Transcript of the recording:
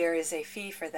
there is a fee for this.